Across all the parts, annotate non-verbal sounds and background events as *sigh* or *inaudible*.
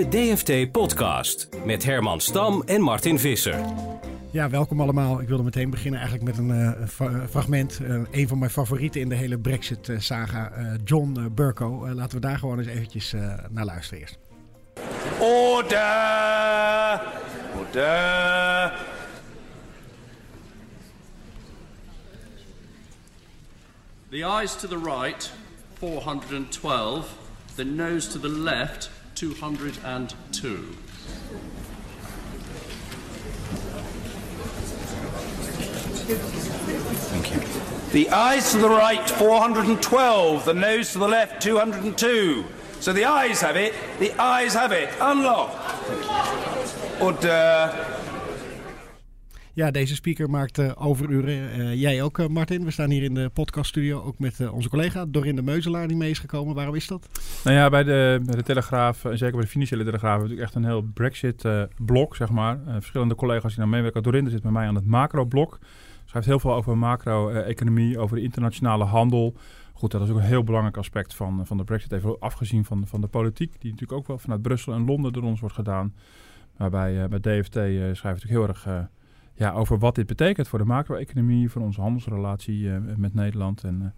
de DFT-podcast met Herman Stam en Martin Visser. Ja, welkom allemaal. Ik wilde meteen beginnen eigenlijk met een uh, fragment. Uh, een van mijn favorieten in de hele Brexit-saga, John Burko. laten we daar gewoon eens eventjes naar luisteren eerst. Order! Order! The eyes to the right, 412. The nose to the left, 202. Thank you. The eyes to the right, 412. The nose to the left, 202. So the eyes have it. The eyes have it. Unlock. Order. Ja, deze speaker maakt uh, overuren. Uh, jij ook, uh, Martin. We staan hier in de podcaststudio ook met onze collega Dorinde Meuzelaar die mee is gekomen. Waarom is dat? Nou ja, bij de, de Telegraaf, en zeker bij de financiële Telegraaf, hebben we natuurlijk echt een heel Brexit-blok, zeg maar. verschillende collega's die nou meewerken. Dorinde zit bij mij aan het macro-blok. Schrijft heel veel over macro-economie, over de internationale handel. Goed, dat is ook een heel belangrijk aspect van, van de Brexit. Even afgezien van, van de politiek, die natuurlijk ook wel vanuit Brussel en Londen door ons wordt gedaan. Maar bij, bij DFT schrijven we natuurlijk heel erg ja, over wat dit betekent voor de macro-economie, voor onze handelsrelatie uh, met Nederland. En uh,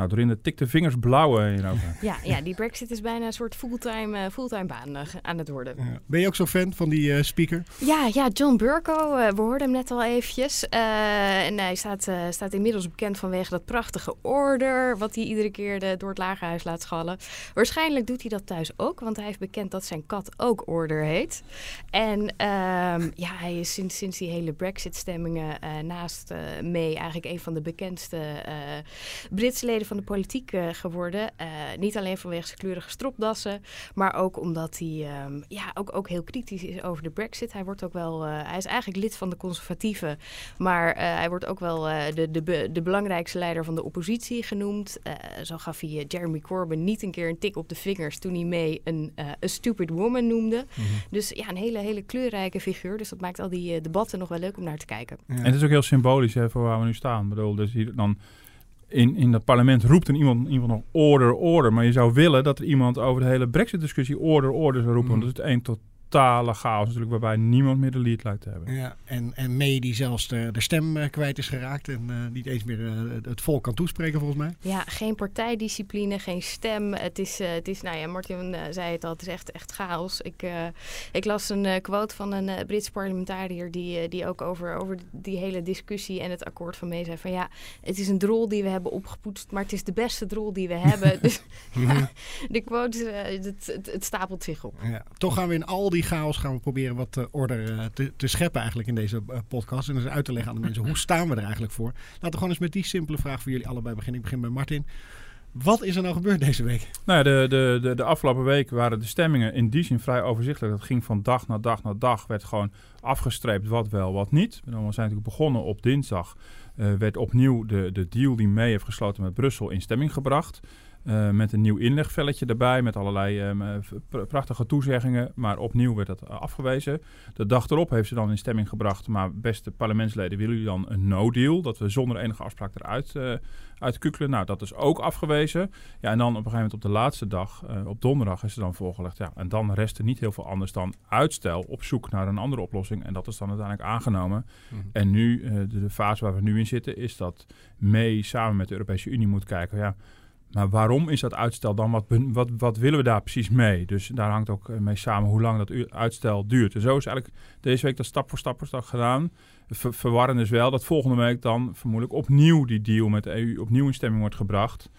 nou, Dorinde tikt de vingers blauw hierover. *laughs* Ja, ja, die brexit is bijna een soort fulltime, uh, fulltime baan aan het worden. Ja. Ben je ook zo fan van die speaker? Ja, ja, John Burko, we hoorden hem net al eventjes. en hij staat, staat inmiddels bekend vanwege dat prachtige order, wat hij iedere keer de, door het lagerhuis laat schallen. Waarschijnlijk doet hij dat thuis ook, want hij heeft bekend dat zijn kat ook order heet. En um, ja, hij is sinds, sinds die hele brexit-stemmingen naast mee eigenlijk een van de bekendste Britse leden van de politiek uh, geworden. Uh, niet alleen vanwege zijn kleurige stropdassen, maar ook omdat hij um, ja, ook, ook heel kritisch is over de brexit. Hij, wordt ook wel, uh, hij is eigenlijk lid van de conservatieven, maar hij wordt ook wel de, de, de belangrijkste leider van de oppositie genoemd. zo gaf hij Jeremy Corbyn niet een keer een tik op de vingers toen hij mee een, een stupid woman noemde. Mm -hmm. Dus ja, een hele, hele kleurrijke figuur. Dus dat maakt al die debatten nog wel leuk om naar te kijken. Ja. En het is ook heel symbolisch hè, voor waar we nu staan. Ik bedoel, dus hier dan in, in het parlement roept een iemand, iemand nog order, order. Maar je zou willen dat er iemand over de hele brexit-discussie order, order zou roepen. Mm. Want dat is één tot totale chaos natuurlijk, waarbij niemand meer de lead lijkt te hebben. Ja, en, en May die zelfs de, de stem uh, kwijt is geraakt en uh, niet eens meer uh, het volk kan toespreken volgens mij. Ja, geen partijdiscipline, geen stem. Het is, het is nou ja, Martin zei het al, het is echt, echt chaos. Ik, ik las een quote van een Brits parlementariër die, die ook over, over die hele discussie en het akkoord van May zei van ja, het is een drol die we hebben opgepoetst, maar het is de beste drol die we hebben. *laughs* dus *laughs* ja, de quote, het, het, het, stapelt zich op. Ja, toch gaan we in al die chaos gaan we proberen wat uh, orde uh, te, scheppen eigenlijk in deze uh, podcast. En dus uit te leggen aan de mensen, hoe staan we er eigenlijk voor? Laten we gewoon eens met die simpele vraag voor jullie allebei beginnen. Ik begin bij Martin. Wat is er nou gebeurd deze week? Nou ja, de, de, de, de afgelopen week waren de stemmingen in die zin vrij overzichtelijk. Dat ging van dag naar dag naar dag. Werd gewoon afgestreept wat wel, wat niet. We zijn natuurlijk begonnen op dinsdag. werd opnieuw de, de deal die mee heeft gesloten met Brussel in stemming gebracht. Uh, met een nieuw inlegvelletje erbij, met allerlei um, prachtige toezeggingen. Maar opnieuw werd dat afgewezen. De dag erop heeft ze dan in stemming gebracht. Maar beste parlementsleden, willen jullie dan een no-deal? Dat we zonder enige afspraak eruit uh, uitkukelen. Nou, dat is ook afgewezen. Ja, en dan op een gegeven moment op de laatste dag, op donderdag, is er dan voorgelegd. Ja, en dan rest er niet heel veel anders dan uitstel op zoek naar een andere oplossing. En dat is dan uiteindelijk aangenomen. Mm -hmm. En nu, de, de fase waar we nu in zitten, is dat mee samen met de Europese Unie moet kijken. Ja, maar waarom is dat uitstel dan? Wat, wat, wat willen we daar precies mee? Dus daar hangt ook mee samen hoe lang dat uitstel duurt. En zo is eigenlijk deze week dat stap voor stap voor gedaan. Ver, verwarrend is wel dat volgende week dan vermoedelijk opnieuw die deal met de EU opnieuw in stemming wordt gebracht.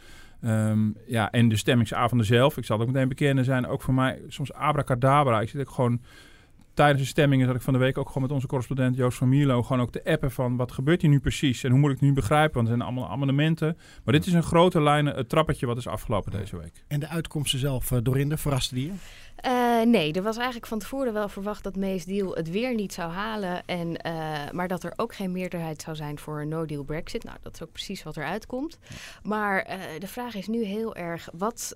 Um, ja, en de stemmingsavonden zelf, ik zal het ook meteen bekennen, zijn ook voor mij soms abracadabra. Ik zit ook gewoon tijdens de stemmingen zat ik van de week ook gewoon met onze correspondent Joost van Mierlo gewoon ook te appen van wat gebeurt hier nu precies en hoe moet ik het nu begrijpen, want er zijn allemaal amendementen. Maar dit is een grote lijnen het trappetje wat is afgelopen deze week. En de uitkomsten zelf, uh, Dorinde, verraste die je? Uh, nee, er was eigenlijk van tevoren wel verwacht dat May's deal het weer niet zou halen. En, uh, maar dat er ook geen meerderheid zou zijn voor een no-deal Brexit. Nou, dat is ook precies wat eruit komt. Maar uh, de vraag is nu heel erg: wat,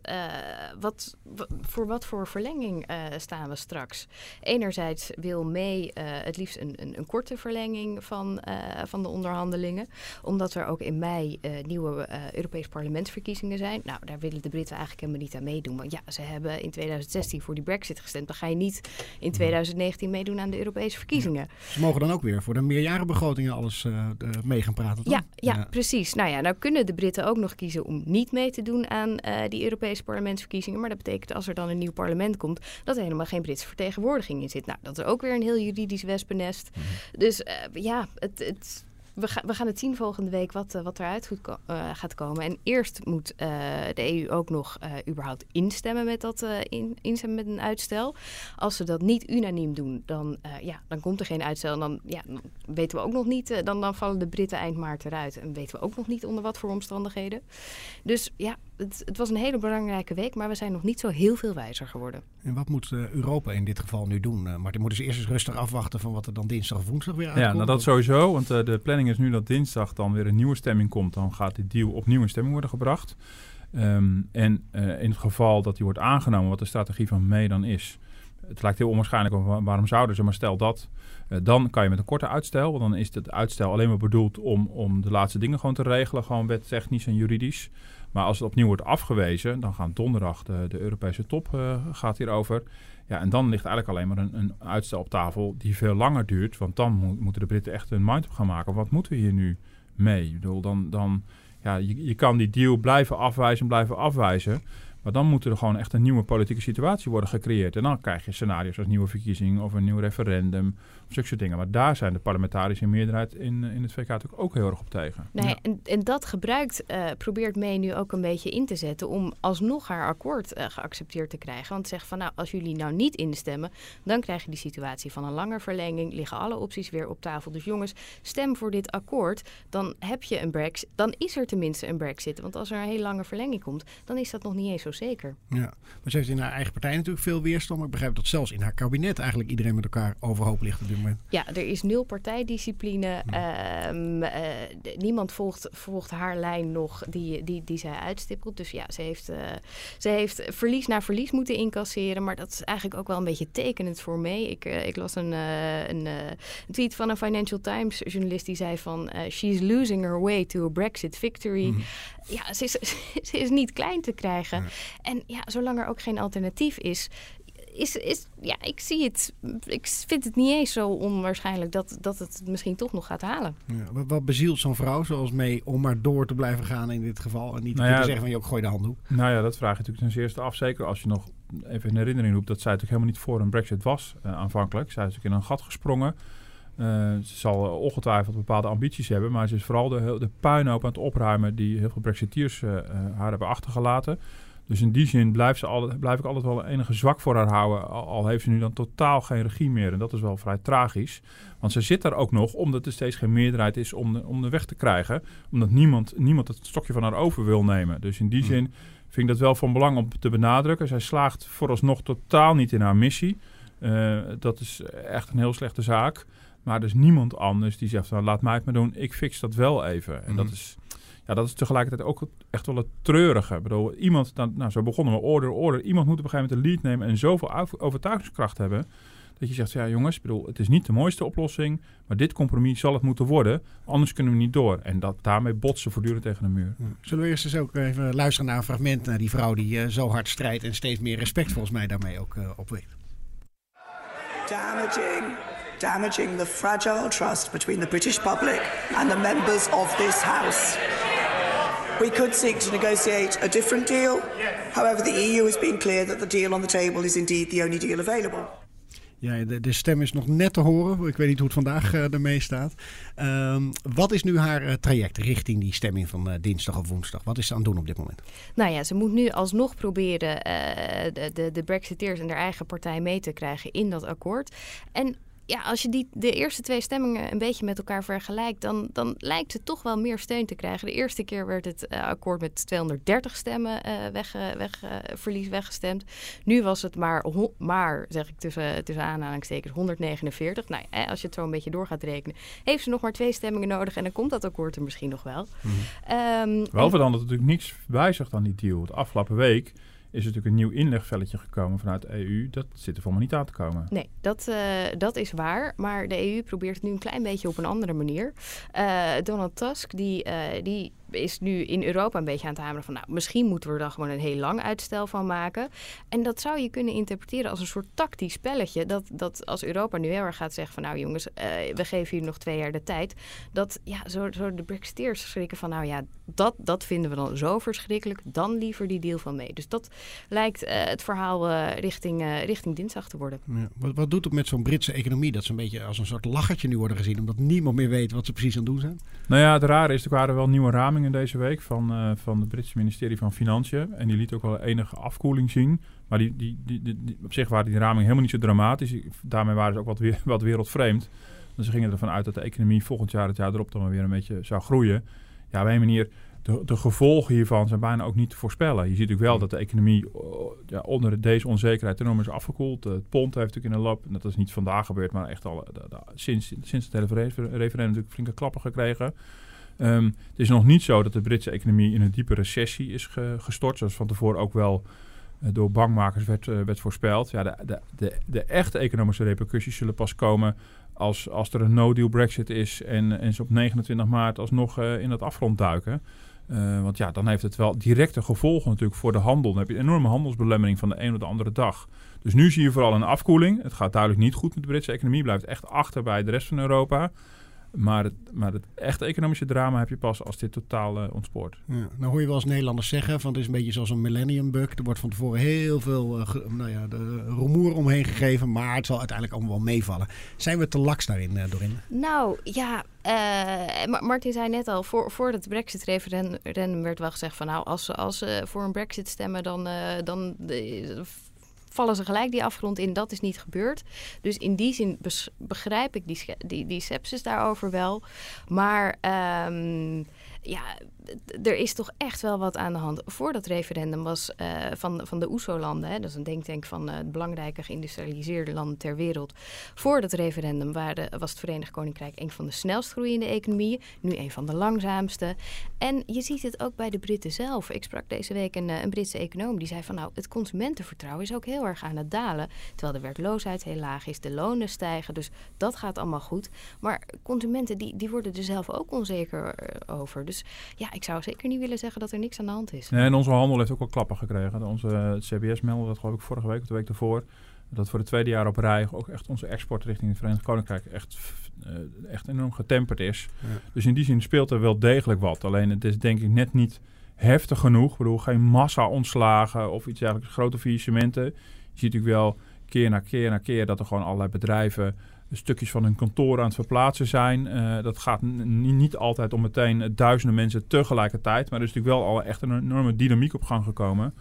wat, voor wat voor verlenging staan we straks? Enerzijds wil May het liefst een, een, een, korte verlenging van, van de onderhandelingen. Omdat er ook in mei nieuwe Europese parlementsverkiezingen zijn. Nou, daar willen de Britten eigenlijk helemaal niet aan meedoen. Want ja, ze hebben in 2016 voor die brexit gestemd. Dan ga je niet in 2019 meedoen aan de Europese verkiezingen. Ze mogen dan ook weer voor de meerjarenbegrotingen alles uh, mee gaan praten? Ja, ja, precies. Nou ja, nou kunnen de Britten ook nog kiezen om niet mee te doen aan die Europese parlementsverkiezingen. Maar dat betekent als er dan een nieuw parlement komt, dat er helemaal geen Britse vertegenwoordiging in zit. Nou, dat is ook weer een heel juridisch wespennest. Mhm. Dus ja, het, het we, we, gaan het zien volgende week wat, uh, wat eruit goed uh, gaat komen. En eerst moet uh, de EU ook nog überhaupt instemmen met, dat, in, instemmen met een uitstel. Als ze dat niet unaniem doen, dan, ja, dan komt er geen uitstel. En dan, ja, dan weten we ook nog niet, dan, dan vallen de Britten eind maart eruit. En weten we ook nog niet onder wat voor omstandigheden. Dus ja, het, het, was een hele belangrijke week, maar we zijn nog niet zo heel veel wijzer geworden. En wat moet Europa in dit geval nu doen? Uh, Martin, moeten ze eerst eens rustig afwachten van wat er dan dinsdag of woensdag weer uitkomt? Ja, nou dat sowieso, want de planning is nu dat dinsdag dan weer een nieuwe stemming komt. Dan gaat die deal opnieuw in stemming worden gebracht. Ehm, en uh, in het geval dat die wordt aangenomen, wat de strategie van May dan is. Het lijkt heel onwaarschijnlijk, waarom zouden ze, maar stel dat. Dan kan je met een korte uitstel, want dan is het uitstel alleen maar bedoeld om, om de laatste dingen gewoon te regelen. Gewoon wettechnisch en juridisch. Maar als het opnieuw wordt afgewezen, dan gaan donderdag de, Europese top uh, gaat hierover. Ja, en dan ligt eigenlijk alleen maar een, een uitstel op tafel die veel langer duurt. Want dan moeten de Britten echt een mind op gaan maken. Wat moeten we hier nu mee? Ik bedoel, dan, dan, ja, je, je kan die deal blijven afwijzen, blijven afwijzen. Maar dan moet er gewoon echt een nieuwe politieke situatie worden gecreëerd. En dan krijg je scenario's als nieuwe verkiezingen of een nieuw referendum. Of zulke soort dingen. Maar daar zijn de parlementarische meerderheid in, in het VK natuurlijk ook heel erg op tegen. Nee, en, en dat gebruikt, uh, probeert mee nu ook een beetje in te zetten om alsnog haar akkoord uh, geaccepteerd te krijgen. Want zegt van nou, als jullie nou niet instemmen, dan krijg je die situatie van een lange verlenging. Liggen alle opties weer op tafel. Dus jongens, stem voor dit akkoord. Dan heb je een brexit. Dan is er tenminste een brexit. Want als er een hele lange verlenging komt, dan is dat nog niet eens zo zeker. Ja, maar ze heeft in haar eigen partij natuurlijk veel weerstand. Maar ik begrijp dat zelfs in haar kabinet eigenlijk iedereen met elkaar overhoop ligt dit moment. Ja, er is nul partijdiscipline. Ehm, uh, niemand volgt, volgt haar lijn nog die, die, die zij uitstippelt. Dus ja, ze heeft, uh, ze heeft verlies na verlies moeten incasseren. Maar dat is eigenlijk ook wel een beetje tekenend voor mee. Ik, uh, ik las een, een, een, tweet van een Financial Times journalist die zei van... she's losing her way to a Brexit victory. Mm. Ja, ze is, *laughs* ze is niet klein te krijgen. Ja. En ja, zolang er ook geen alternatief is, is, is, ja, ik zie het. Ik vind het niet eens zo onwaarschijnlijk dat, dat het misschien toch nog gaat halen. Ja, wat, wat bezielt zo'n vrouw zoals mee om maar door te blijven gaan in dit geval? En niet nou ja, te zeggen van je ook gooi de handdoek. Nou ja, dat vraag je natuurlijk ten eerste af. Zeker als je nog even in herinnering roept dat zij natuurlijk helemaal niet voor een brexit was uh, aanvankelijk. Zij is natuurlijk in een gat gesprongen. Uh, ze zal ongetwijfeld bepaalde ambities hebben, maar ze is vooral de, de puinhoop aan het opruimen die heel veel Brexiteers uh, haar hebben achtergelaten. Dus in die zin blijf, ze altijd, blijf ik altijd wel enige zwak voor haar houden. Al, al, heeft ze nu dan totaal geen regie meer. En dat is wel vrij tragisch. Want ze zit daar ook nog omdat er steeds geen meerderheid is om de, om de weg te krijgen. Omdat niemand, niemand het stokje van haar over wil nemen. Dus in die hmm. zin vind ik dat wel van belang om te benadrukken. Zij slaagt vooralsnog totaal niet in haar missie. Uh, dat is echt een heel slechte zaak. Maar er is niemand anders die zegt, nou, laat mij het maar doen. Ik fix dat wel even. En mm. dat is ja, dat is tegelijkertijd ook echt wel het treurige. Ik bedoel, iemand, dan, nou, zo begonnen we order, order. Iemand moet op een gegeven moment de lead nemen en zoveel overtuigingskracht hebben. Dat je zegt, ja jongens, bedoel, het is niet de mooiste oplossing, maar dit compromis zal het moeten worden, anders kunnen we niet door. En dat, daarmee botsen voortdurend tegen de muur. Zullen we eerst eens ook even luisteren naar een fragment naar die vrouw die uh, zo hard strijdt en steeds meer respect volgens mij daarmee ook uh, opwekt. Damaging, damaging the fragile trust between the British public and the members of this house. We could seek to negotiate a different deal. However, the EU has been clear that the deal on the table is indeed the only deal available. Ja, de, de, stem is nog net te horen. Ik weet niet hoe het vandaag uh, ermee staat. Um, wat is nu haar uh, traject richting die stemming van uh, dinsdag of woensdag? Wat is ze aan het doen op dit moment? Nou ja, ze moet nu alsnog proberen de, de, de Brexiteers en haar eigen partij mee te krijgen in dat akkoord. En ja, als je die, de eerste twee stemmingen een beetje met elkaar vergelijkt, dan, dan lijkt het toch wel meer steun te krijgen. De eerste keer werd het uh, akkoord met 230 stemmen uh, weg, weg, uh, verlies weggestemd. Nu was het maar, maar zeg ik tussen, tussen aanhalingstekens, 149. Nou, als je het zo een beetje door gaat rekenen, heeft ze nog maar twee stemmingen nodig en dan komt dat akkoord er misschien nog wel. Mm -hmm. um, Behalve dan dat er natuurlijk niets wijzigt aan die deal. De afgelopen week is natuurlijk een nieuw inlegvelletje gekomen vanuit de EU. Dat zit er voor me niet aan te komen. Nee, dat, uh, dat is waar. Maar de EU probeert het nu een klein beetje op een andere manier. Uh, Donald Tusk, die, uh, die is nu in Europa een beetje aan het hameren van... nou, misschien moeten we er dan gewoon een heel lang uitstel van maken. En dat zou je kunnen interpreteren als een soort tactisch spelletje. Dat, dat als Europa nu heel erg gaat zeggen van... nou jongens, uh, we geven jullie nog twee jaar de tijd. Dat ja, zo, zo de Brexiteers schrikken van... nou ja, dat, dat vinden we dan zo verschrikkelijk. Dan liever die deal van mee. Dus dat lijkt uh, het verhaal uh, richting, richting dinsdag te worden. Ja. Wat, wat doet het met zo'n Britse economie? Dat ze een beetje als een soort lachertje nu worden gezien... omdat niemand meer weet wat ze precies aan het doen zijn? Nou ja, het rare is, er waren wel nieuwe ramingen deze week van, uh, van het Britse ministerie van Financiën. En die liet ook wel enige afkoeling zien. Maar die, die, die, die, op zich waren die ramingen helemaal niet zo dramatisch. Daarmee waren ze ook wat, weer, *laughs* wat wereldvreemd. Dus ze gingen ervan uit dat de economie volgend jaar, het jaar erop, dan weer een beetje zou groeien. Ja, op een manier, de, de gevolgen hiervan zijn bijna ook niet te voorspellen. Je ziet natuurlijk wel dat de economie ja, onder deze onzekerheid enorm is afgekoeld. Het pond heeft natuurlijk in lab, en dat is niet vandaag gebeurd, maar echt al de, de, sinds, sinds het hele referendum natuurlijk flinke klappen gekregen. Um, het is nog niet zo dat de Britse economie in een diepe recessie is ge, gestort, zoals van tevoren ook wel uh, door bankmakers werd, uh, werd voorspeld. Ja, de, de, de, echte economische repercussies zullen pas komen als, als er een no-deal Brexit is en, ze op 29 maart alsnog uh, in het afgrond duiken. want ja, dan heeft het wel directe gevolgen natuurlijk voor de handel. Dan heb je een enorme handelsbelemmering van de een of de andere dag. Dus nu zie je vooral een afkoeling. Het gaat duidelijk niet goed met de Britse economie. Blijft echt achter bij de rest van Europa. Maar het, maar het echte economische drama heb je pas als dit totaal uh, ontspoort. Ja, nou hoor je wel als Nederlanders zeggen, van het is een beetje zoals een millennium bug. Er wordt van tevoren heel veel uh, nou ja, de rumoer omheen gegeven, maar het zal uiteindelijk allemaal wel meevallen. Zijn we te laks daarin, uh, Dorin? Nou ja, Martin zei net al, voor, voordat het Brexit-referendum werd wel gezegd van nou, als, als ze voor een Brexit stemmen, dan, dan de, vallen ze gelijk die afgrond in. Dat is niet gebeurd. Dus in die zin begrijp ik die, die, die sepsis daarover wel. Maar um, ja, er is toch echt wel wat aan de hand. Voor dat referendum was uh, van, van de OESO-landen, dat is een denktank van uh, belangrijke geïndustrialiseerde landen ter wereld. Voor dat referendum waren, was het Verenigd Koninkrijk een van de snelst groeiende economieën, nu een van de langzaamste. En je ziet het ook bij de Britten zelf. Ik sprak deze week een, een Britse econoom die zei van nou, het consumentenvertrouwen is ook heel erg aan het dalen. Terwijl de werkloosheid heel laag is, de lonen stijgen, dus dat gaat allemaal goed. Maar consumenten die, die worden er zelf ook onzeker over. Dus ja, ik zou zeker niet willen zeggen dat er niks aan de hand is. Nee, en onze handel heeft ook wel klappen gekregen. Onze het CBS meldde dat geloof ik vorige week of de week ervoor. Dat voor het tweede jaar op rij ook echt onze export richting het Verenigd Koninkrijk echt, uh, echt enorm getemperd is. Ja. Dus in die zin speelt er wel degelijk wat. Alleen het is denk ik net niet heftig genoeg. Ik bedoel, geen massa ontslagen of iets dergelijks, grote faillissementen. Je ziet natuurlijk wel keer na keer na keer dat er gewoon allerlei bedrijven stukjes van hun kantoor aan het verplaatsen zijn. Uh, dat gaat niet altijd om meteen duizenden mensen tegelijkertijd. Maar er is natuurlijk wel echt een enorme dynamiek op gang gekomen.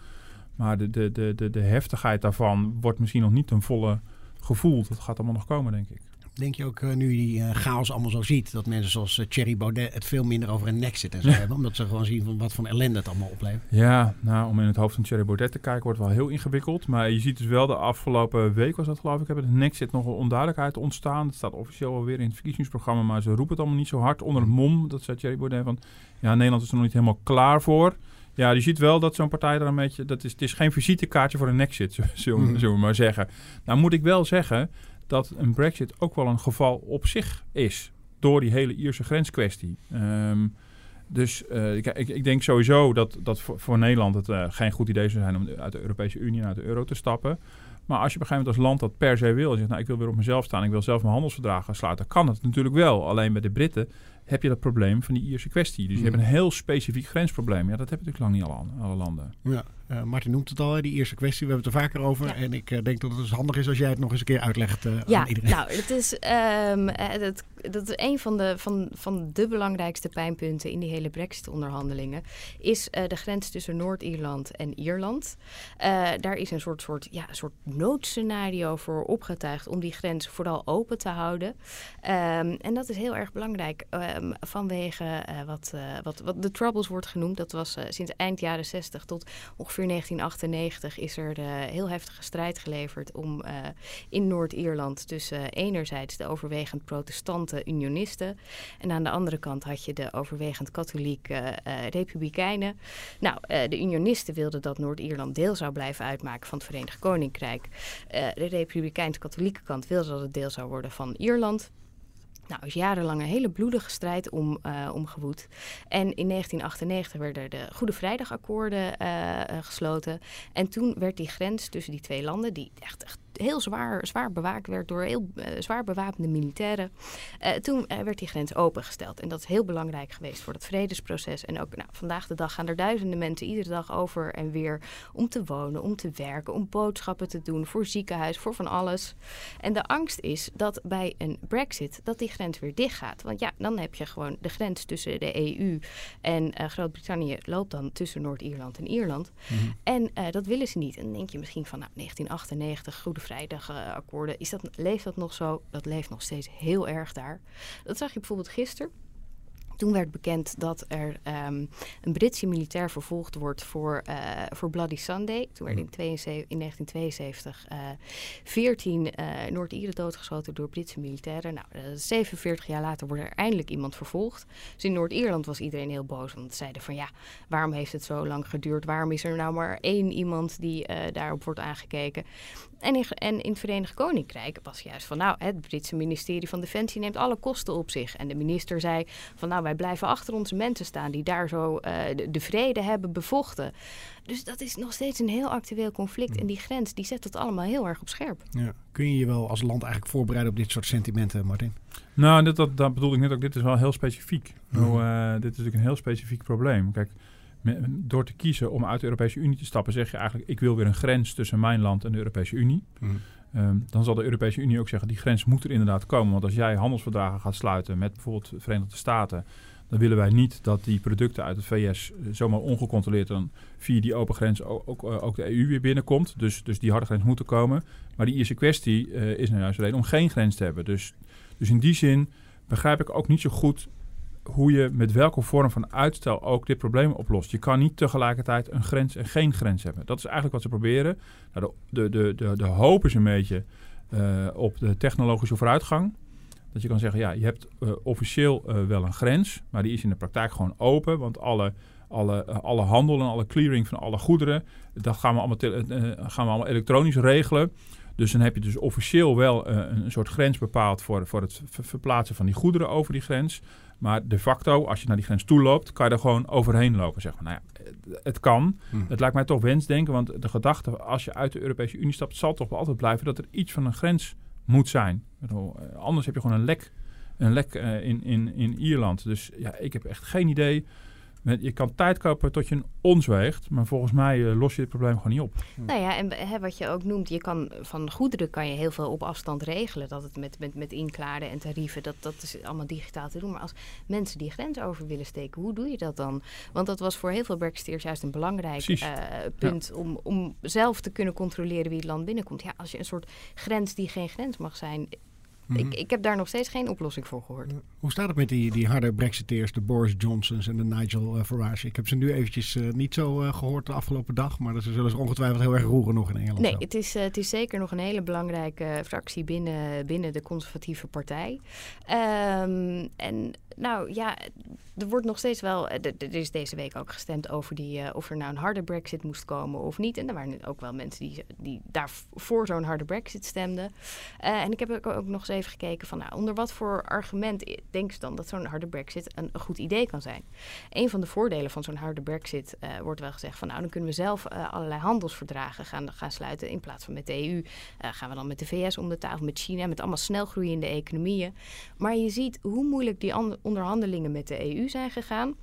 Maar de, de, de, de, de heftigheid daarvan wordt misschien nog niet ten volle gevoeld. Dat gaat allemaal nog komen, denk ik. Denk je ook uh, nu die uh, chaos allemaal zo ziet, dat mensen zoals uh, Thierry Baudet het veel minder over een nek zitten en zo hebben, omdat ze gewoon zien van wat voor ellende het allemaal oplevert? Ja, nou, om in het hoofd van Thierry Baudet te kijken wordt wel heel ingewikkeld. Maar je ziet dus wel de afgelopen week was dat geloof ik, hebben de nek zit nog een onduidelijkheid ontstaan. Het staat officieel alweer in het verkiezingsprogramma, maar ze roepen het allemaal niet zo hard onder het mom. Dat zei Thierry Baudet van, ja, Nederland is er nog niet helemaal klaar voor. Ja, je ziet wel dat zo'n partij er een beetje... Dat is, het is geen visitekaartje voor een exit, *laughs* zullen, mm. zullen we maar zeggen. Nou moet ik wel zeggen dat een brexit ook wel een geval op zich is. Door die hele Ierse grenskwestie. Um, dus uh, ik, ik, denk sowieso dat, dat voor, Nederland het uh, geen goed idee zou zijn om uit de Europese Unie naar de euro te stappen. Maar als je op een gegeven moment als land dat per se wil en zegt, nou ik wil weer op mezelf staan, ik wil zelf mijn handelsverdragen sluiten, kan het natuurlijk wel. Alleen bij de Britten heb je dat probleem van die Ierse kwestie. Dus je hebt een heel specifiek grensprobleem. Ja, dat hebben natuurlijk lang niet alle, alle landen. Ja, uh, Martin noemt het al, die Ierse kwestie. We hebben het er vaker over. Ja. En ik uh, denk dat het dus handig is als jij het nog eens een keer uitlegt uh, ja, aan iedereen. nou, het is, um, dat, dat is een van de, van, van de belangrijkste pijnpunten in die hele Brexit-onderhandelingen. Is de grens tussen Noord-Ierland en Ierland. daar is een soort, soort, ja, soort noodscenario voor opgetuigd om die grens vooral open te houden. Um, en dat is heel erg belangrijk um, vanwege wat, wat, wat de Troubles wordt genoemd. Dat was sinds eind jaren 60 tot ongeveer ongeveer 1998 is er heel heftige strijd geleverd om in Noord-Ierland tussen enerzijds de overwegend protestante unionisten en aan de andere kant had je de overwegend katholieke republikeinen. Nou, de unionisten wilden dat Noord-Ierland deel zou blijven uitmaken van het Verenigd Koninkrijk. de republikeins-katholieke kant wilde dat het deel zou worden van Ierland. Nou, is jarenlang een hele bloedige strijd om, uh, omgewoed. En in 1998 werden de Goede Vrijdagakkoorden uh, gesloten. En toen werd die grens tussen die twee landen, die echt, echt heel zwaar, zwaar bewaakt werd door heel uh, zwaar bewapende militairen. Uh, toen uh, werd die grens opengesteld. En dat is heel belangrijk geweest voor het vredesproces. En ook nou, vandaag de dag gaan er duizenden mensen iedere dag over en weer om te wonen, om te werken, om boodschappen te doen, voor ziekenhuis, voor van alles. En de angst is dat bij een brexit dat die grens weer dicht gaat. Want ja, dan heb je gewoon de grens tussen de EU en Groot-Brittannië loopt dan tussen Noord-Ierland en Ierland. Mm-hmm. En dat willen ze niet. En dan denk je misschien van nou, 1998, goede vrijdagakkoorden. Is dat, leeft dat nog zo? Dat leeft nog steeds heel erg daar. Dat zag je bijvoorbeeld gisteren. Toen werd bekend dat er um, een Britse militair vervolgd wordt voor, uh, voor Bloody Sunday. Toen werden in, 72, in 1972 uh, 14 uh, Noord-Ieren doodgeschoten door Britse militairen. Nou, 47 jaar later wordt er eindelijk iemand vervolgd. Dus in Noord-Ierland was iedereen heel boos. Want ze zeiden van ja, waarom heeft het zo lang geduurd? Waarom is er nou maar één iemand die daarop wordt aangekeken? En in, en in het Verenigd Koninkrijk was juist van nou, het Britse ministerie van Defensie neemt alle kosten op zich. En de minister zei van nou, wij blijven achter onze mensen staan die daar zo uh, de, de, vrede hebben bevochten. Dus dat is nog steeds een heel actueel conflict. En die grens die zet het allemaal heel erg op scherp. Ja. Kun je je wel als land eigenlijk voorbereiden op dit soort sentimenten, Martin? Nou, dat, dat, dat bedoel ik net ook. Dit is wel heel specifiek. Mm. Nou, uh, dit is natuurlijk een heel specifiek probleem. Kijk, door te kiezen om uit de Europese Unie te stappen, zeg je eigenlijk: ik wil weer een grens tussen mijn land en de Europese Unie. Mm. Um, dan zal de Europese Unie ook zeggen: die grens moet er inderdaad komen. Want als jij handelsverdragen gaat sluiten met bijvoorbeeld de Verenigde Staten, dan willen wij niet dat die producten uit het VS zomaar ongecontroleerd dan via die open grens ook, ook, ook, de EU weer binnenkomt. Dus, dus die harde grens moet er komen. Maar die eerste kwestie uh, is nou juist alleen om geen grens te hebben. Dus, dus in die zin begrijp ik ook niet zo goed hoe je met welke vorm van uitstel ook dit probleem oplost. Je kan niet tegelijkertijd een grens en geen grens hebben. Dat is eigenlijk wat ze proberen. Nou, de, de, de, de, hoop is een beetje uh, op de technologische vooruitgang. Dat je kan zeggen, ja, je hebt uh, officieel uh, wel een grens, maar die is in de praktijk gewoon open. Want alle, alle, alle handel en alle clearing van alle goederen, dat gaan we allemaal, gaan we allemaal elektronisch regelen. Dus dan heb je dus officieel wel een soort grens bepaald voor, voor het verplaatsen van die goederen over die grens. Maar de facto, als je naar die grens toe loopt, kan je er gewoon overheen lopen. Zeg maar. nou ja, het kan. Hmm. Het lijkt mij toch wensdenken, want de gedachte als je uit de Europese Unie stapt, zal toch altijd blijven dat er iets van een grens moet zijn. Bedoel, anders heb je gewoon een lek, een lek uh, in, in, in Ierland. Dus ja, ik heb echt geen idee je kan tijd kopen tot je een ons weegt, maar volgens mij uh, los je het probleem gewoon niet op. Nou ja, en hè, wat je ook noemt, je kan van goederen kan je heel veel op afstand regelen. Dat het met, met, met inklaren en tarieven, dat, dat is allemaal digitaal te doen. Maar als mensen die grens over willen steken, hoe doe je dat dan? Want dat was voor heel veel Brexiteers juist een belangrijk uh, punt ja. om, om zelf te kunnen controleren wie het land binnenkomt. Ja, als je een soort grens die geen grens mag zijn, Mm -hmm. ik, ik heb daar nog steeds geen oplossing voor gehoord. Hoe staat het met die, die harde Brexiteers, de Boris Johnsons en de Nigel uh, Farage? Ik heb ze nu eventjes uh, niet zo uh, gehoord de afgelopen dag, maar ze zullen ze ongetwijfeld heel erg roeren nog in Engeland. Nee, het is, het is zeker nog een hele belangrijke fractie binnen, binnen de conservatieve partij. Um, en nou ja, er wordt nog steeds wel. Er is deze week ook gestemd over die, uh, of er nou een harde Brexit moest komen of niet. En er waren ook wel mensen die, die daar voor zo'n harde Brexit stemden. Uh, en ik heb ook, nog eens even gekeken van, nou, onder wat voor argument denken ze dan dat zo'n harde Brexit een, goed idee kan zijn? Een van de voordelen van zo'n harde Brexit wordt wel gezegd van, nou, dan kunnen we zelf allerlei handelsverdragen gaan, gaan sluiten in plaats van met de EU. gaan we dan met de VS om de tafel, met China, met allemaal snelgroeiende economieën. Maar je ziet hoe moeilijk die onderhandelingen met de EU zijn gegaan.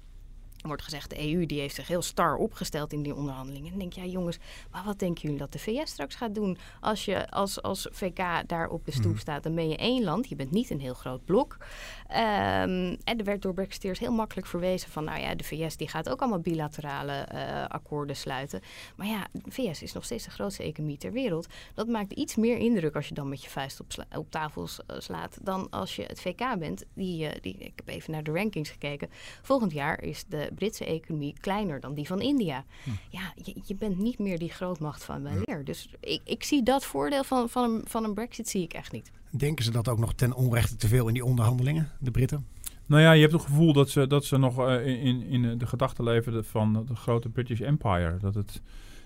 Wordt gezegd, de EU die heeft zich heel star opgesteld in die onderhandelingen. En denk ja jongens, maar wat denken jullie dat de VS straks gaat doen? Als je als, als VK daar op de stoep staat, dan ben je één land. Je bent niet een heel groot blok. Um, en er werd door Brexiteers heel makkelijk verwezen van... nou ja, de VS die gaat ook allemaal bilaterale uh, akkoorden sluiten. Maar ja, de VS is nog steeds de grootste economie ter wereld. Dat maakt iets meer indruk als je dan met je vuist op, op tafel slaat... dan als je het VK bent. Die, uh, die, ik heb even naar de rankings gekeken. Volgend jaar is de Britse economie kleiner dan die van India. Hm. Ja, je, je, bent niet meer die grootmacht van weleer. Dus ik, ik zie dat voordeel van, van, een, van een brexit zie ik echt niet. Denken ze dat ook nog ten onrechte te veel in die onderhandelingen, de Britten? Nou ja, je hebt het gevoel dat ze, dat ze nog uh, in, in de gedachten leven van de grote British Empire. Dat het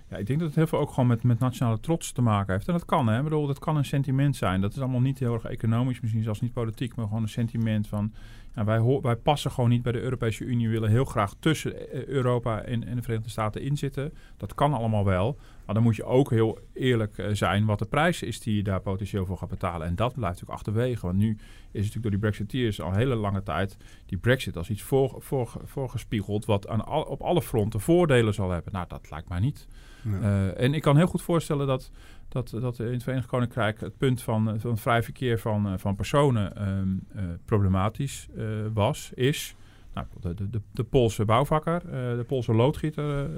Ja, ik denk dat het heel veel ook gewoon met, met nationale trots te maken heeft. En dat kan, hè. Ik bedoel, dat kan een sentiment zijn. Dat is allemaal niet heel erg economisch, misschien zelfs niet politiek, maar gewoon een sentiment van... Wij passen gewoon niet bij de Europese Unie. We willen heel graag tussen eh, Europa en, en de Verenigde Staten inzitten. Dat kan allemaal wel. Maar dan moet je ook heel eerlijk eh, zijn wat de prijs is die je daar potentieel voor gaat betalen. En dat blijft natuurlijk achterwege. Want nu is natuurlijk door die Brexiteers al een hele lange tijd die Brexit als iets voor, voor, voorgespiegeld wat aan al, op alle fronten voordelen zal hebben. Nou, dat lijkt mij niet. Ja. Eh, en ik kan heel goed voorstellen dat, dat, dat in het Verenigd Koninkrijk het punt van, eh, van vrij verkeer van, van personen ehm, eh, problematisch was, is. Nou, de, de, de, Poolse bouwvakker, de Poolse loodgieter.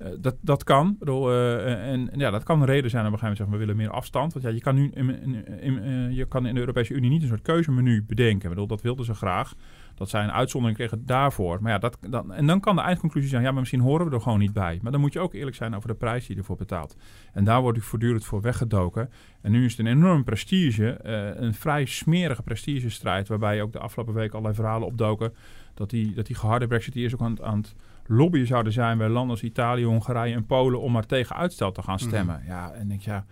Eh, dat, dat kan. Eh, en, en ja, dat kan een reden zijn op een gegeven moment zeggen, we willen meer afstand. Want ja, je kan nu in, in, eh, je kan in de Europese Unie niet een soort keuzemenu bedenken. Bedoel, dat wilden ze graag. Dat zij een uitzondering kregen daarvoor. Maar ja, dat, en dan kan de eindconclusie zijn, ja, maar misschien horen we er gewoon niet bij. Maar dan moet je ook eerlijk zijn over de prijs die je ervoor betaalt. En daar wordt ik voortdurend voor weggedoken. En nu is het een enorm prestige, een vrij smerige prestigestrijd, waarbij ook de afgelopen week allerlei verhalen opdoken dat die, dat die geharde Brexiteers ook aan, aan het lobbyen zouden zijn bij landen als Italië, Hongarije en Polen om maar tegen uitstel te gaan stemmen. Ja, en denk je, ja,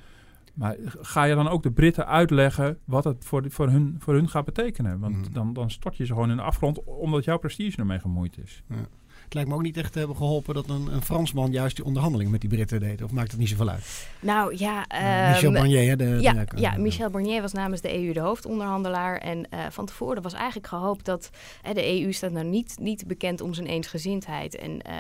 maar ga je dan ook de Britten uitleggen wat het voor, voor, hun, voor hun gaat betekenen? Want Mhm. dan, dan stort je ze gewoon in de afgrond omdat jouw prestige ermee gemoeid is. Het lijkt me ook niet echt te hebben geholpen dat een, een Fransman juist die onderhandeling met die Britten deed. Of maakt het niet zoveel uit? Nou ja, Michel ehm, Barnier, hè? De, Ja, de- ja, Michel Barnier was namens de EU de hoofdonderhandelaar. En eh, van tevoren was eigenlijk gehoopt dat de EU staat nou niet, niet bekend om zijn eensgezindheid. En eh,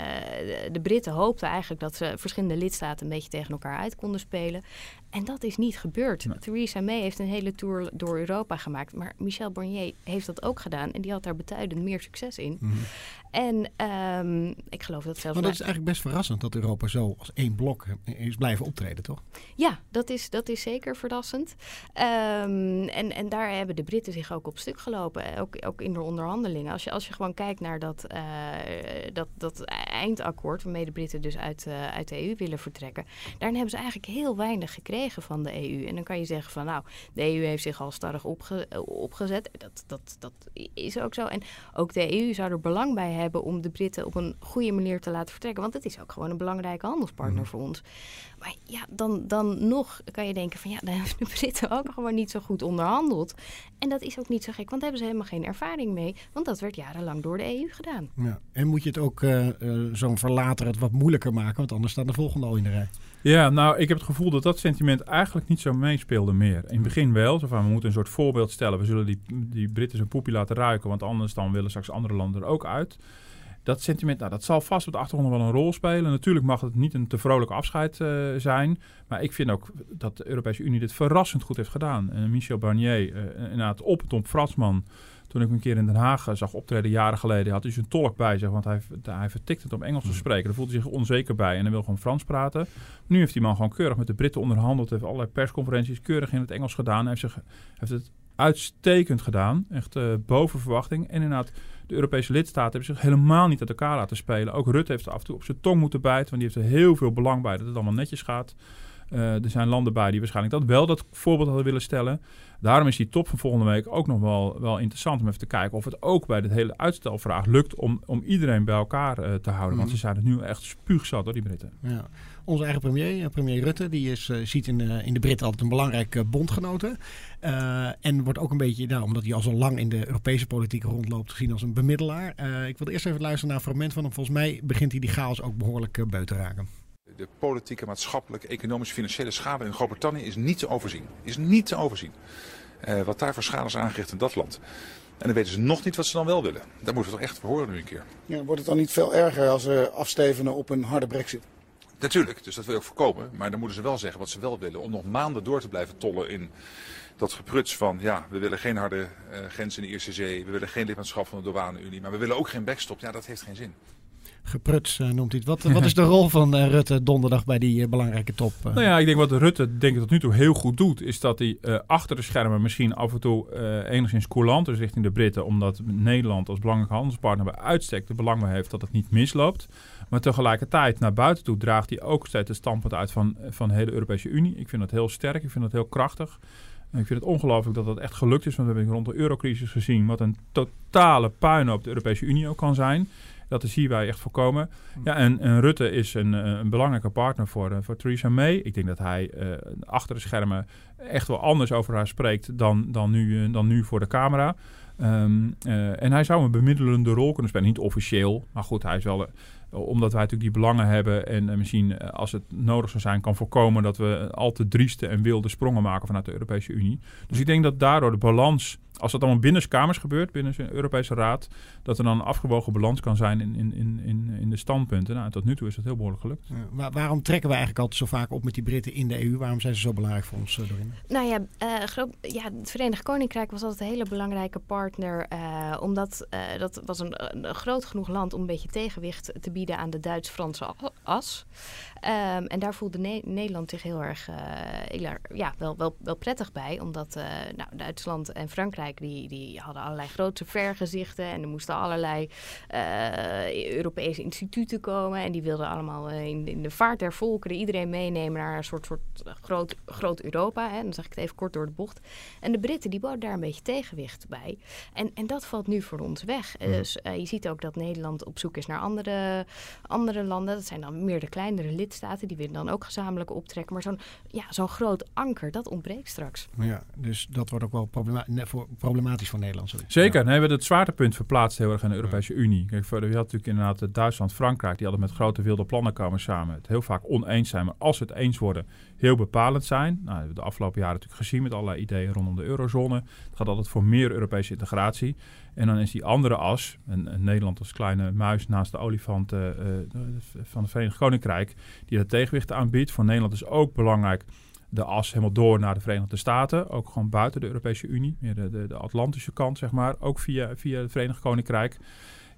de Britten hoopten eigenlijk dat ze verschillende lidstaten een beetje tegen elkaar uit konden spelen. En dat is niet gebeurd. Nee. Theresa May heeft een hele tour door Europa gemaakt. Maar Michel Barnier heeft dat ook gedaan. En die had daar betuidend meer succes in. Mhm. En ehm, ik geloof dat zelfs... Maar dat is eigenlijk best verrassend dat Europa zo als één blok eh, is blijven optreden, toch? Ja, dat is, dat is zeker verrassend. Ehm, en, en daar hebben de Britten zich ook op stuk gelopen, eh, ook, ook in de onderhandelingen. Als je, als je gewoon kijkt naar dat, eh, dat, dat eindakkoord, waarmee de Britten dus uit, uit de EU willen vertrekken, daarin hebben ze eigenlijk heel weinig gekregen van de EU. En dan kan je zeggen van nou, de EU heeft zich al starrig opge, eh, opgezet. Dat, dat, dat is ook zo. En ook de EU zou er belang bij hebben om de Britten op een goede manier te laten vertrekken. Want het is ook gewoon een belangrijke handelspartner voor ons. Maar ja, dan, dan nog kan je denken van ja, dan hebben de Britten ook gewoon niet zo goed onderhandeld. En dat is ook niet zo gek, want daar hebben ze helemaal geen ervaring mee. Want dat werd jarenlang door de EU gedaan. Ja. En moet je het ook eh, eh, zo'n verlater het wat moeilijker maken, want anders staat de volgende al in de rij. Ja, nou, ik heb het gevoel dat dat sentiment eigenlijk niet zo meespeelde meer. In het begin wel, zo van, we moeten een soort voorbeeld stellen. We zullen die, die Britten zijn poepie laten ruiken, want anders dan willen straks andere landen er ook uit. Dat sentiment, nou, dat zal vast op de achtergrond wel een rol spelen. Natuurlijk mag het niet een te vrolijk afscheid eh, zijn. Maar ik vind ook dat de Europese Unie dit verrassend goed heeft gedaan. En Michel Barnier, eh inderdaad op het op Fransman. Toen ik hem een keer in Den Haag eh, zag optreden, jaren geleden, had hij zijn tolk bij zich. Want hij, hij vertikt het om Engels te spreken. Daar voelde hij zich onzeker bij en hij wil gewoon Frans praten. Nu heeft die man gewoon keurig met de Britten onderhandeld. Heeft allerlei persconferenties keurig in het Engels gedaan. Hij heeft, zich, heeft het uitstekend gedaan. Echt eh, boven verwachting. En inderdaad, de Europese lidstaten hebben zich helemaal niet uit elkaar laten spelen. Ook Rutte heeft af en toe op zijn tong moeten bijten. Want die heeft er heel veel belang bij dat het allemaal netjes gaat. Eh, er zijn landen bij die waarschijnlijk dat wel dat voorbeeld hadden willen stellen. Daarom is die top van volgende week ook nog wel, wel interessant om even te kijken of het ook bij dit hele uitstelvraag lukt om, om iedereen bij elkaar eh, te houden. Want Mhm. ze zijn het nu echt spuugzat door die Britten. Ja. Onze eigen premier, eh, premier Rutte, die is, ziet in de, in de Britten altijd een belangrijke bondgenote. En wordt ook een beetje, nou, omdat hij al zo lang in de Europese politiek rondloopt, gezien als een bemiddelaar. Ik wil eerst even luisteren naar een fragment van hem. Volgens mij begint hij die chaos ook behoorlijk eh, beu te raken. De politieke, maatschappelijke, economische, financiële schade in Groot-Brittannië is niet te overzien. Is niet te overzien. Eh, wat daar voor schade is aangericht in dat land. En dan weten ze nog niet wat ze dan wel willen. Daar moeten we toch echt voor horen nu een keer. Ja, wordt het dan niet veel erger als ze afstevenen op een harde brexit? Natuurlijk, dus dat wil je ook voorkomen. Maar dan moeten ze wel zeggen wat ze wel willen. Om nog maanden door te blijven tollen in dat gepruts van... ja, we willen geen harde eh, grens in de IRCC. We willen geen lidmaatschap van de douane-Unie. Maar we willen ook geen backstop. Ja, dat heeft geen zin. Gepruts eh, noemt hij het. Wat, wat is de rol van eh, Rutte donderdag bij die eh, belangrijke top? Nou ja, ik denk wat Rutte denk ik tot nu toe heel goed doet, is dat hij achter de schermen misschien af en toe enigszins coulant is richting de Britten, omdat Nederland als belangrijke handelspartner bij uitstek de belang heeft dat het niet misloopt. Maar tegelijkertijd naar buiten toe draagt hij ook steeds het standpunt uit van, van de hele Europese Unie. Ik vind dat heel sterk, ik vind dat heel krachtig. Ik vind het ongelooflijk dat dat echt gelukt is, want we hebben rond de eurocrisis gezien wat een totale puinhoop de Europese Unie ook kan zijn. Dat is hierbij echt voorkomen. Ja, en, en Rutte is een, eh, een belangrijke partner voor, uh, voor Theresa May. Ik denk dat hij uh, achter de schermen echt wel anders over haar spreekt dan, dan, nu, dan nu voor de camera. Um, en hij zou een bemiddelende rol kunnen spelen. Niet officieel, maar goed, hij is wel omdat wij natuurlijk die belangen hebben en uh, misschien als het nodig zou zijn, kan voorkomen dat we al te drieste en wilde sprongen maken vanuit de Europese Unie. Dus ik denk dat daardoor de balans als dat allemaal binnen kamers gebeurt, binnen de Europese Raad, dat er dan een afgewogen balans kan zijn in, in, in, in de standpunten. Nou, tot nu toe is dat heel behoorlijk gelukt. Ja, waarom trekken we eigenlijk altijd zo vaak op met die Britten in de EU? Waarom zijn ze zo belangrijk voor ons, uh, Nou ja, uh, ja, het Verenigd Koninkrijk was altijd een hele belangrijke partner. Uh, omdat dat was een, een, groot genoeg land om een beetje tegenwicht te bieden aan de Duits-Franse as. Um, en daar voelde ne Nederland zich heel erg, heel erg ja, wel, wel, wel prettig bij. Omdat nou, Duitsland en Frankrijk die, die hadden allerlei grote vergezichten en er moesten allerlei uh, Europese instituten komen. En die wilden allemaal uh, in, in, de vaart der volkeren iedereen meenemen naar een soort, soort groot, groot Europa. Hè. Dan zeg ik het even kort door de bocht. En de Britten die boden daar een beetje tegenwicht bij. En, en dat valt nu voor ons weg. Ja. Dus uh, je ziet ook dat Nederland op zoek is naar andere, andere landen. Dat zijn dan meer de kleinere lidstaten. Die willen dan ook gezamenlijk optrekken. Maar zo'n ja, zo'n groot anker, dat ontbreekt straks. Ja, dus dat wordt ook wel problematisch voor problematisch voor Nederland. Sorry. Zeker. Ja. Nee, we hebben het zwaartepunt verplaatst heel erg in de Europese ja. Unie. Kijk, je had natuurlijk inderdaad Duitsland, Frankrijk, die hadden met grote wilde plannen komen samen. Het heel vaak oneens zijn, maar als we het eens worden, heel bepalend zijn. Nou, hebben we de afgelopen jaren natuurlijk gezien met allerlei ideeën rondom de eurozone. Het gaat altijd voor meer Europese integratie. En dan is die andere as, en, Nederland als kleine muis naast de olifant uh, uh, van het Verenigd Koninkrijk, die dat tegenwicht aanbiedt. Voor Nederland is ook belangrijk de as helemaal door naar de Verenigde Staten. Ook gewoon buiten de Europese Unie. Meer de, de, de Atlantische kant, zeg maar. Ook via, via het Verenigd Koninkrijk.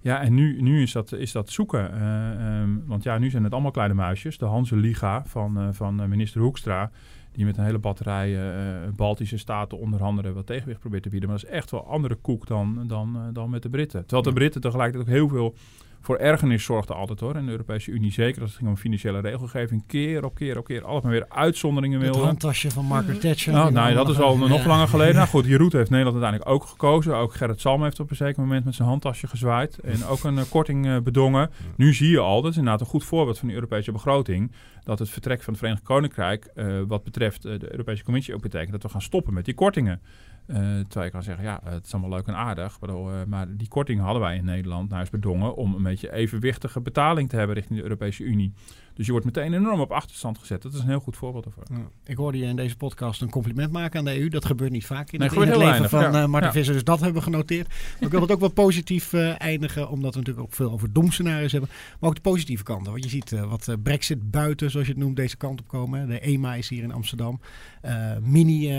Ja, en nu, nu is, dat, is dat zoeken. Uh, um, want ja, nu zijn het allemaal kleine muisjes. De Hanse Liga van, van minister Hoekstra. Die met een hele batterij uh, Baltische staten onder andere wat tegenwicht probeert te bieden. Maar dat is echt wel andere koek dan, dan, dan met de Britten. Terwijl de Britten tegelijkertijd ook heel veel voor ergernis zorgde altijd hoor. In de Europese Unie zeker. Als het ging om financiële regelgeving. Keer op keer op keer. Altijd maar weer uitzonderingen wilden. Het handtasje van Margaret Thatcher. Nou, nee, dat is al nog langer geleden. Nou goed, die route heeft Nederland uiteindelijk ook gekozen. Ook Gerrit Salm heeft op een zeker moment met zijn handtasje gezwaaid. En ook een uh, korting uh, bedongen. Nu zie je al, dat is inderdaad een goed voorbeeld van de Europese begroting. Dat het vertrek van het Verenigd Koninkrijk, uh, wat betreft de Europese Commissie, ook betekent dat we gaan stoppen met die kortingen. Uh, terwijl je kan zeggen, ja, het is allemaal leuk en aardig. Uh, maar die korting hadden wij in Nederland nou is bedongen om een beetje evenwichtige betaling te hebben richting de Europese Unie. Dus je wordt meteen enorm op achterstand gezet. Dat is een heel goed voorbeeld ervoor. Ja. Ik hoorde je in deze podcast een compliment maken aan de EU. Dat gebeurt niet vaak in, nee, het, in het leven weinig. van ja. uh, Martin ja. Visser. Dus dat hebben we genoteerd. Maar ik wil het ook wel positief uh, eindigen. Omdat we natuurlijk ook veel over domscenario's hebben. Maar ook de positieve kanten. Want je ziet uh, wat brexit buiten, zoals je het noemt, deze kant op komen. De EMA is hier in Amsterdam. Mini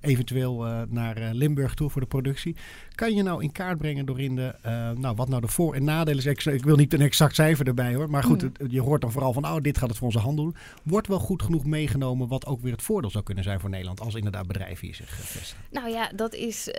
eventueel naar Limburg toe voor de productie. Kan je nou in kaart brengen door in de... nou, wat nou de voor- en nadelen is. Ik, ik, wil niet een exact cijfer erbij hoor. Maar goed, mm. het, je hoort dan vooral van, oh, dit gaat het voor onze hand doen. Wordt wel goed genoeg meegenomen wat ook weer het voordeel zou kunnen zijn voor Nederland als inderdaad bedrijven hier zich vestigen? Nou ja, dat is,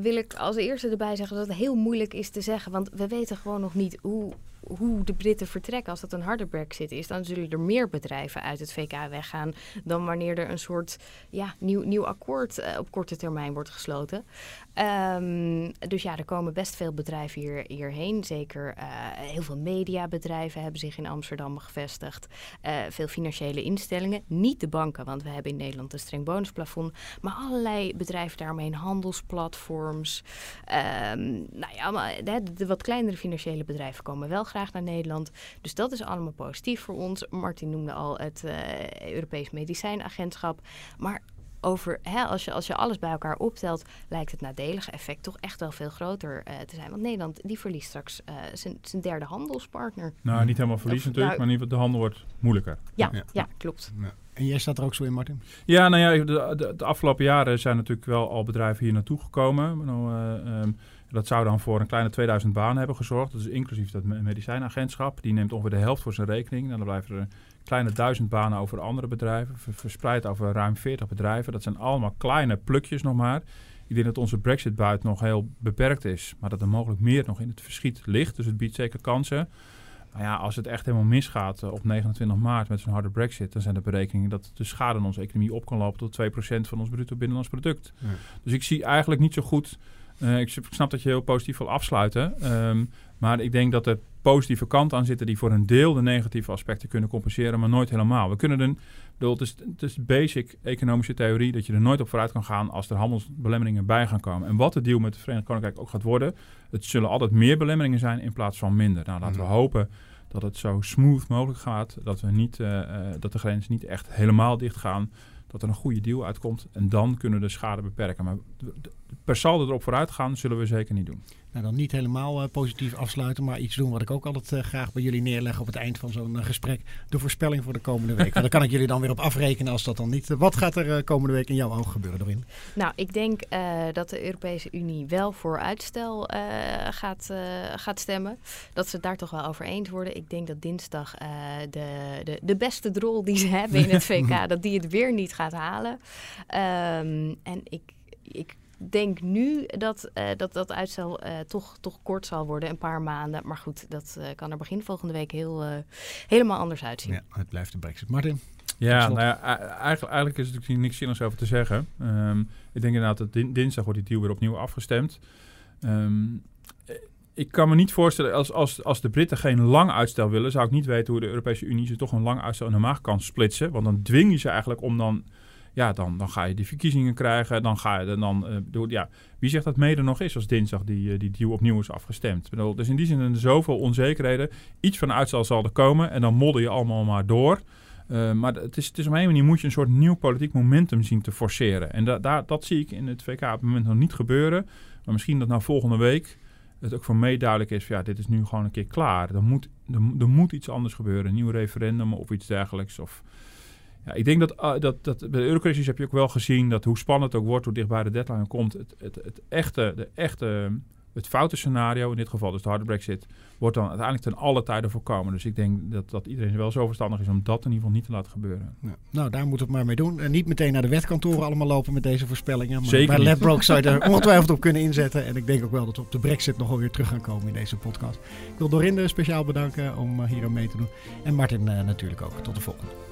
wil ik als eerste erbij zeggen, dat het heel moeilijk is te zeggen. Want we weten gewoon nog niet hoe hoe de Britten vertrekken, als dat een harde brexit is, dan zullen er meer bedrijven uit het VK weggaan dan wanneer er een soort ja, nieuw, nieuw akkoord uh, op korte termijn wordt gesloten. Um, dus ja, er komen best veel bedrijven hier, hierheen. Zeker uh, heel veel mediabedrijven hebben zich in Amsterdam gevestigd. Uh, veel financiële instellingen. Niet de banken, want we hebben in Nederland een streng bonusplafond. Maar allerlei bedrijven daaromheen, handelsplatforms. Um, nou ja, maar de, de wat kleinere financiële bedrijven komen wel graag naar Nederland. Dus dat is allemaal positief voor ons. Martin noemde al het uh, Europees Medicijnagentschap. Maar over, hè, als, je, als je alles bij elkaar optelt, lijkt het nadelige effect toch echt wel veel groter uh, te zijn. Want Nederland die verliest straks uh, zijn, zijn derde handelspartner. Nou, niet helemaal verlies natuurlijk, nou, maar in ieder geval de handel wordt moeilijker. Ja, ja. ja klopt. Ja. En jij staat er ook zo in, Martin? Ja, nou ja, de, de, de afgelopen jaren zijn natuurlijk wel al bedrijven hier naartoe gekomen. Nou, uh, um, dat zou dan voor een kleine 2000 banen hebben gezorgd. Dat is inclusief dat medicijnagentschap. Die neemt ongeveer de helft voor zijn rekening. Nou, dan blijven er kleine duizend banen over andere bedrijven. Verspreid over ruim 40 bedrijven. Dat zijn allemaal kleine plukjes nog maar. Ik denk dat onze Brexit-buit nog heel beperkt is. Maar dat er mogelijk meer nog in het verschiet ligt. Dus het biedt zeker kansen. Maar ja, als het echt helemaal misgaat uh, op 29 maart met zo'n harde brexit... dan zijn de berekeningen dat de schade in onze economie op kan lopen... tot 2% van ons bruto binnenlands product. Ja. Dus ik zie eigenlijk niet zo goed... Uh, ik snap dat je heel positief wil afsluiten. Um, maar ik denk dat er positieve kant aan zitten die voor een deel de negatieve aspecten kunnen compenseren, maar nooit helemaal. We kunnen bedoel, het, is, het is basic economische theorie dat je er nooit op vooruit kan gaan als er handelsbelemmeringen bij gaan komen. En wat de deal met het Verenigd Koninkrijk ook gaat worden, het zullen altijd meer belemmeringen zijn in plaats van minder. Nou, laten we Mhm. hopen dat het zo smooth mogelijk gaat, dat, we niet, eh, eh, dat de grenzen niet echt helemaal dicht gaan, dat er een goede deal uitkomt en dan kunnen we de schade beperken. Maar per saldo erop vooruit gaan zullen we zeker niet doen. Nou, dan niet helemaal eh, positief afsluiten, maar iets doen wat ik ook altijd eh, graag bij jullie neerleg op het eind van zo'n eh, gesprek. De voorspelling voor de komende week. Want daar kan ik jullie dan weer op afrekenen als dat dan niet. wat gaat er eh, komende week in jouw oog gebeuren, Dorin? Nou, ik denk eh, dat de Europese Unie wel voor uitstel eh, gaat, eh, gaat stemmen. Dat ze het daar toch wel over eens worden. Ik denk dat dinsdag eh, de, de, de beste drol die ze hebben in het *laughs* VK, dat die het weer niet gaat halen. Ehm, en ik, ik denk nu dat eh, dat, dat uitstel eh, toch, toch kort zal worden, een paar maanden. Maar goed, dat eh, kan er begin volgende week heel, eh, helemaal anders uitzien. Ja, het blijft de brexit. Martin? Ja, nou ja, eigenlijk, eigenlijk is er natuurlijk niks zinnigs over te zeggen. Ehm, ik denk inderdaad dat din- dinsdag wordt die deal weer opnieuw afgestemd. Ehm, eh, ik kan me niet voorstellen, als, als, als de Britten geen lang uitstel willen, zou ik niet weten hoe de Europese Unie ze toch een lang uitstel in de maag kan splitsen. Want dan dwing je ze eigenlijk om dan, ja, dan, dan ga je die verkiezingen krijgen. Dan ga je dan, eh, bedoel, ja, wie zegt dat mede nog is als dinsdag die, eh, die deal opnieuw is afgestemd? Dus in die zin zijn er zoveel onzekerheden. Iets van uitstel zal er komen en dan modder je allemaal maar door. Uh, maar het is, het is op een manier moet je een soort nieuw politiek momentum zien te forceren. En da, daar dat zie ik in het VK op het moment nog niet gebeuren. Maar misschien dat nou volgende week het ook voor mij duidelijk is... Van, ja, dit is nu gewoon een keer klaar. Er moet, er, moet iets anders gebeuren. Een nieuw referendum of iets dergelijks. Of, ja, ik denk dat, uh, dat, dat bij de eurocrisis heb je ook wel gezien... dat hoe spannend het ook wordt, hoe dichtbij de deadline komt... het, het, het echte... De echte het foute scenario, in dit geval dus de harde brexit, wordt dan uiteindelijk ten alle tijden voorkomen. Dus ik denk dat, dat iedereen wel zo verstandig is om dat in ieder geval niet te laten gebeuren. Ja. Nou, daar moeten we het maar mee doen. En niet meteen naar de wetkantoren allemaal lopen met deze voorspellingen. Maar Zeker bij. Ledbroke zou je er *laughs* ongetwijfeld op kunnen inzetten. En ik denk ook wel dat we op de brexit nog wel weer terug gaan komen in deze podcast. Ik wil Dorinde speciaal bedanken om uh, hier aan mee te doen. En Martin uh, natuurlijk ook. Tot de volgende.